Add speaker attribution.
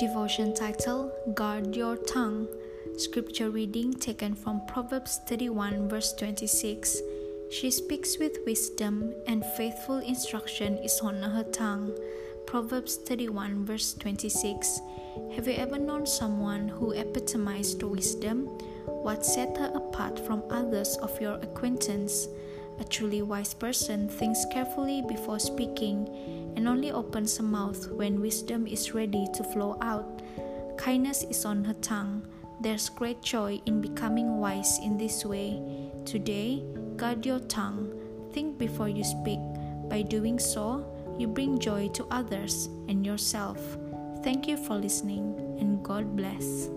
Speaker 1: devotion title Guard Your Tongue. Scripture reading taken from Proverbs 31, verse 26. She speaks with wisdom, and faithful instruction is on her tongue. Proverbs 31, verse 26. Have you ever known someone who epitomized wisdom? What set her apart from others of your acquaintance? A truly wise person thinks carefully before speaking and only opens her mouth when wisdom is ready to flow out. Kindness is on her tongue. There's great joy in becoming wise in this way. Today, guard your tongue. Think before you speak. By doing so, you bring joy to others and yourself. Thank you for listening, and God bless.